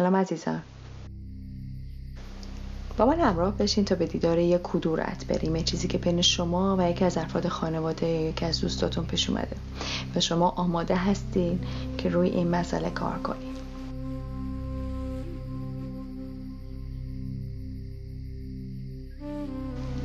سلام عزیزان. با من همراه بشین تا به دیدار یک کدورت بریم. یه چیزی که بین شما و یکی از افراد خانواده یا یکی از دوستاتون پیش اومده. و شما آماده هستین که روی این مسئله کار کنید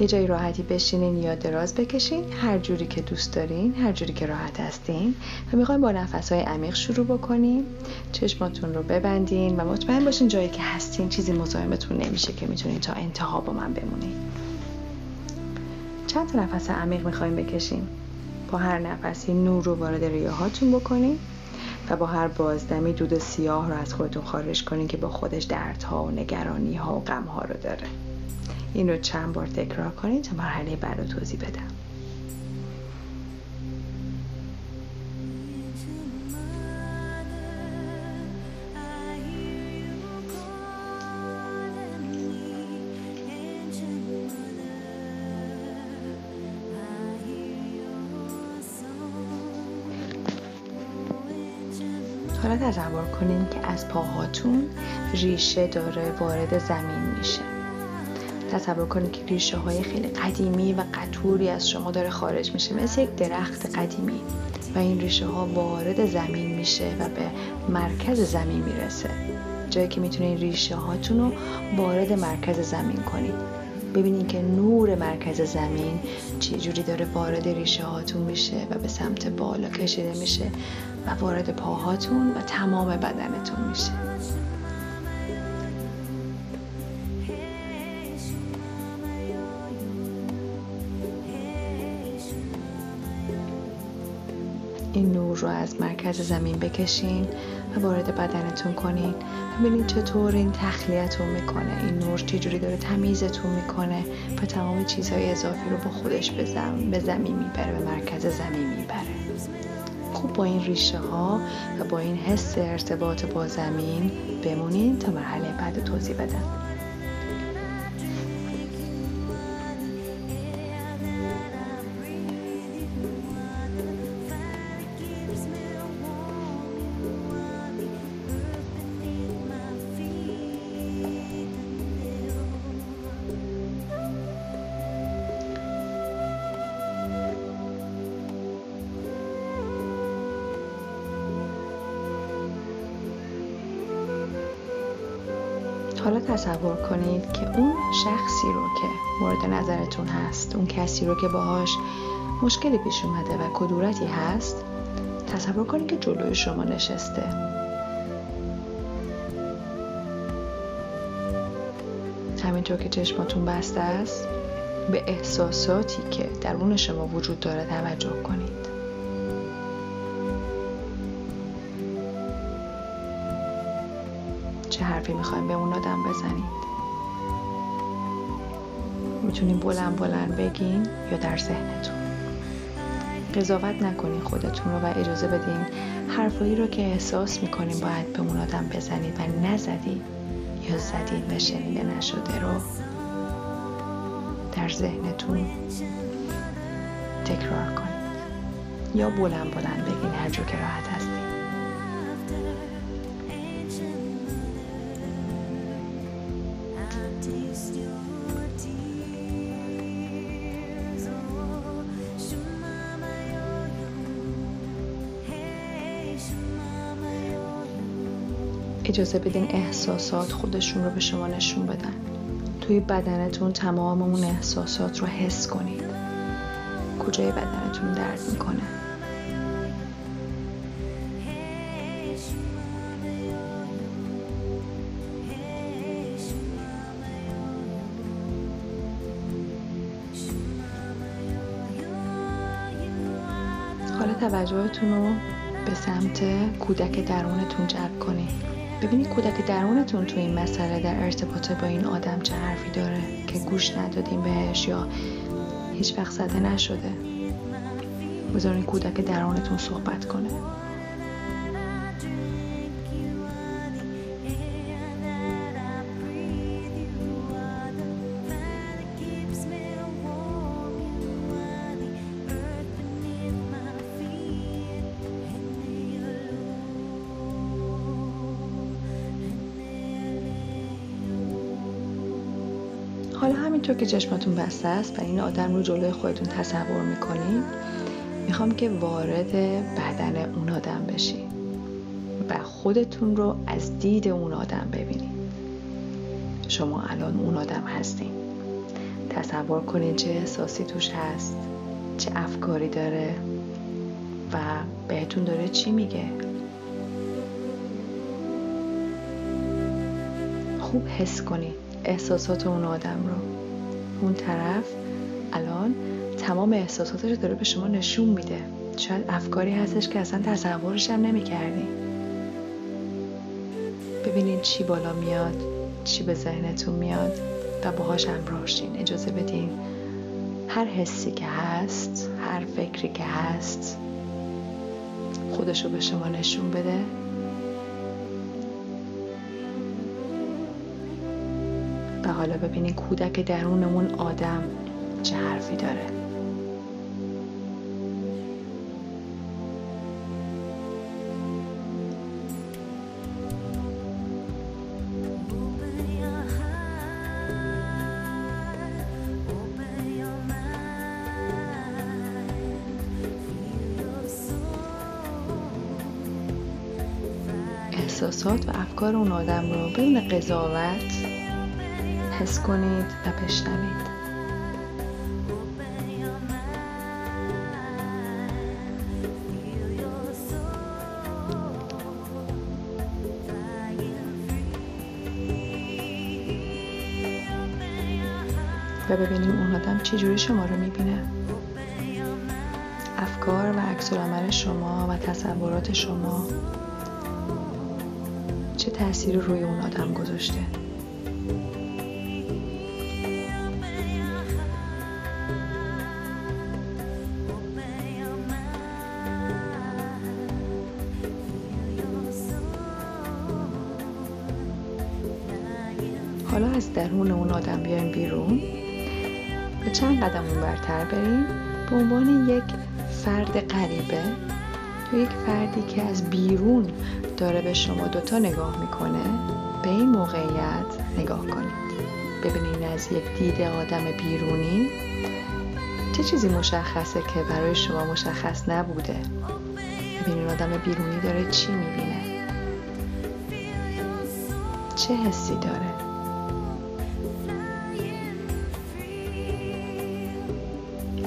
یه جایی راحتی بشینین یا دراز بکشین هر جوری که دوست دارین هر جوری که راحت هستین. و می‌خوایم با نفس های عمیق شروع بکنیم. چشماتون رو ببندین و مطمئن باشین جایی که هستین چیزی مزاحمتون نمیشه که می‌تونین تا انتها با من بمونین. چند تا نفس عمیق می‌خوایم بکشیم؟ با هر نفسی نور رو وارد ریه هاتون بکنین و با هر بازدمی دود سیاه رو از خودتون خارج کنین که با خودش دردها و نگرانی ها و غم ها رو داره. این رو چند بار تکرار کنید تا مرحله بعد رو توضیح بدم. حالا تصور کنید که از پاهاتون ریشه داره وارد زمین میشه. تصور کنید که ریشه های خیلی قدیمی و قطوری از شما داره خارج میشه. مثل یک درخت قدیمی. و این ریشه ها وارد زمین میشه و به مرکز زمین می‌رسه. جایی که می‌تونید ریشه هاتون رو وارد مرکز زمین کنید ببینید که نور مرکز زمین چه جوری داره وارد ریشه هاتون میشه و به سمت بالا کشیده میشه و وارد پاهاتون و تمام بدنتون میشه. نور رو از مرکز زمین بکشین و وارد بدنتون کنین. ببینید چطور این تخلیتون می‌کنه. این نور چجوری داره تمیزتون می‌کنه و تمام چیزهای اضافی رو با خودش به, زم... به زمین می‌بره به مرکز زمین می‌بره. خوب با این ریشه ها و با این حس ارتباط با زمین بمونین تا مرحله بعد توضیح بدم. حالا تصور کنید که اون شخصی رو که مورد نظرتون هست اون کسی رو که باهاش مشکلی پیش اومده و کدورتی هست تصور کنید که جلوی شما نشسته. همینطور که چشماتون بسته است به احساساتی که درون شما وجود داره توجه کنید. حرفی می‌خوایم به اون آدم بزنید می‌تونین بلند بلند بگین یا در ذهنتون. قضاوت نکنین خودتون رو و اجازه بدین حرفایی رو که احساس می‌کنین باید به اون آدم بزنید و نزدید یا زدید و شنیده نشده رو در ذهنتون تکرار کنید. یا بلند بلند بگین هر جور که راحت هست اجازه بدین احساسات خودشون رو به شما نشون بدن. توی بدنتون تمام اون احساسات رو حس کنید. کجای بدنتون درد می‌کنه؟ حالا توجهتون رو به سمت کودک درونتون جلب کنید. ببینید کودک درونتون تو این مسئله در ارتباط با این آدم چه حرفی داره که گوش ندادیم بهش یا هیچ وقت زده نشده. بذارین کودک درونتون صحبت کنه. حالا همینطور که چشماتون بسته است و این آدم رو جلوی خودتون تصور می‌کنید می‌خوام که وارد بدن اون آدم بشین و خودتون رو از دید اون آدم ببینید. شما الان اون آدم هستین. تصور کنید چه احساسی توش هست چه افکاری داره و بهتون داره چی میگه. خوب حس کنید. احساسات اون آدم رو. اون طرف الان تمام احساساتش رو داره به شما نشون میده. شاید افکاری هستش که اصلا تصورش هم نمی‌کردی. ببینید چی بالا میاد چی به ذهنتون میاد و باهاش همراه اجازه بدین هر حسی که هست هر فکری که هست خودش رو به شما نشون بده. حالا ببینید کودک درون اون آدم چه حرفی داره. احساسات و افکار اون آدم رو بدون قضاوت حس کنید و بشنوید. و ببینیم اون آدم چجوری شما رو می‌بینه. افکار و عکس شما و تصورات شما چه تأثیری روی اون آدم گذاشته؟ درون اون آدم بیایم بیرون. به چند قدم اون برتر بریم؟ به عنوان یک فرد غریبه یا یک فردی که از بیرون داره به شما دوتا نگاه می‌کنه به این موقعیت نگاه کنید. ببینید از یک دید آدم بیرونی. چه چیزی مشخصه که برای شما مشخص نبوده؟ ببینید آدم بیرونی داره چی می‌بینه؟ چه حسی داره؟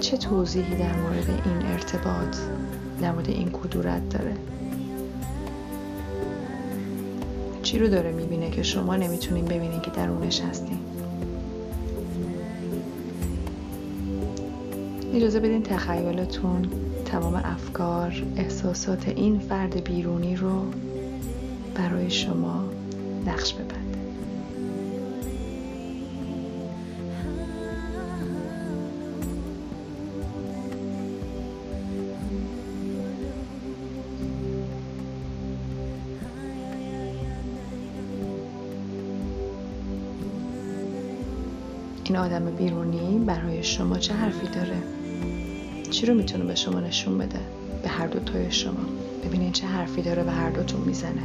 چه توضیحی در مورد این ارتباط در مورد این کدورت داره؟ چی رو داره می‌بینه که شما نمی‌تونین ببینین که درونش هستین اجازه بدین تخیلتون تمام افکار احساسات این فرد بیرونی رو برای شما نقش ببند این آدم بیرونی برای شما چه حرفی داره؟ چی رو می‌تونه به شما نشون بده؟ به هر دو تای شما. ببینید چه حرفی داره به هر دوتون می‌زنه.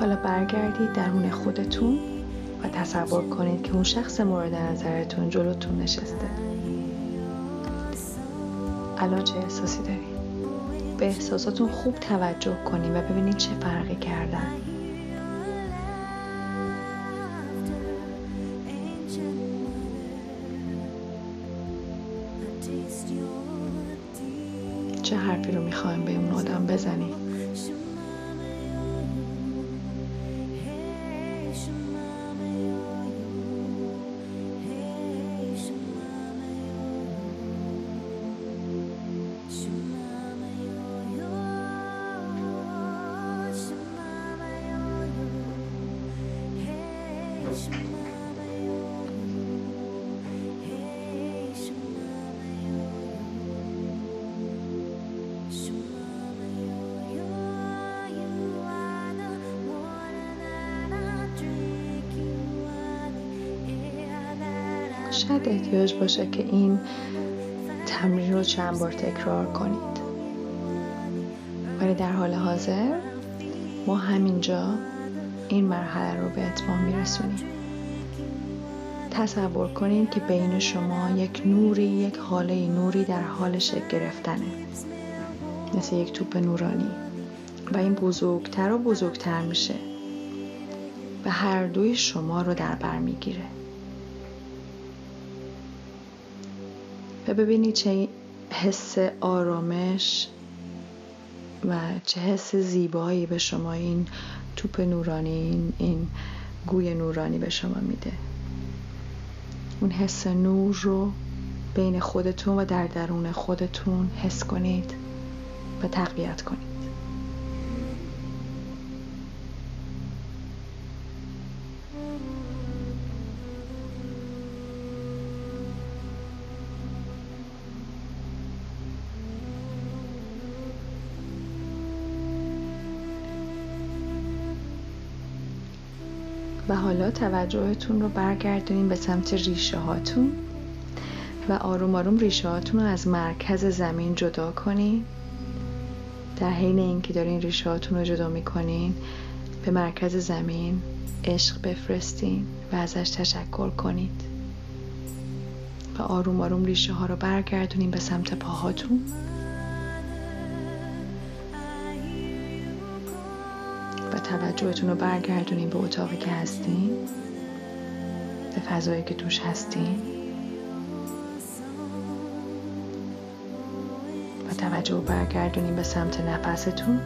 حالا برگردید درون خودتون. و تصور کنید که اون شخص مورد نظرتون جلوتون نشسته. الان چه احساسی دارید؟ به احساساتون خوب توجه کنید و ببینید چه فرقی کردن. چه حرفی رو می‌خوایم به اون آدم بزنیم؟ شاید احتیاج باشه که این تمرین رو چند بار تکرار کنید. ولی در حال حاضر ما همینجا این مرحله رو به اتمام میرسونیم. تصور کنید که بین شما یک نوری یک حاله نوری در حال شکل گرفتنه. مثل یک توپ نورانی. و این بزرگتر و بزرگتر میشه. و هر دوی شما رو در بر می‌گیره. و ببینید چه حس آرامش و چه حس زیبایی به شما این توپ نورانی این گوی نورانی به شما میده. اون حس نور رو بین خودتون و در درون خودتون حس کنید و تقویت کنید. حالا توجهتون رو برگردونین به سمت ریشه هاتون و آروم آروم ریشه هاتون رو از مرکز زمین جدا کنین. در حین اینکه دارین ریشه هاتون رو جدا می‌کنین به مرکز زمین عشق بفرستین و ازش تشکر کنید. و آروم آروم ریشه ها رو برگردونین به سمت پاهاتون. توجهتون رو برگردونین به اتاقی که هستین به فضایی که توش هستین و توجه رو برگردونین به سمت نفستون.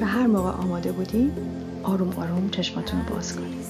و هر موقع آماده بودین آروم آروم چشماتون رو باز کنید.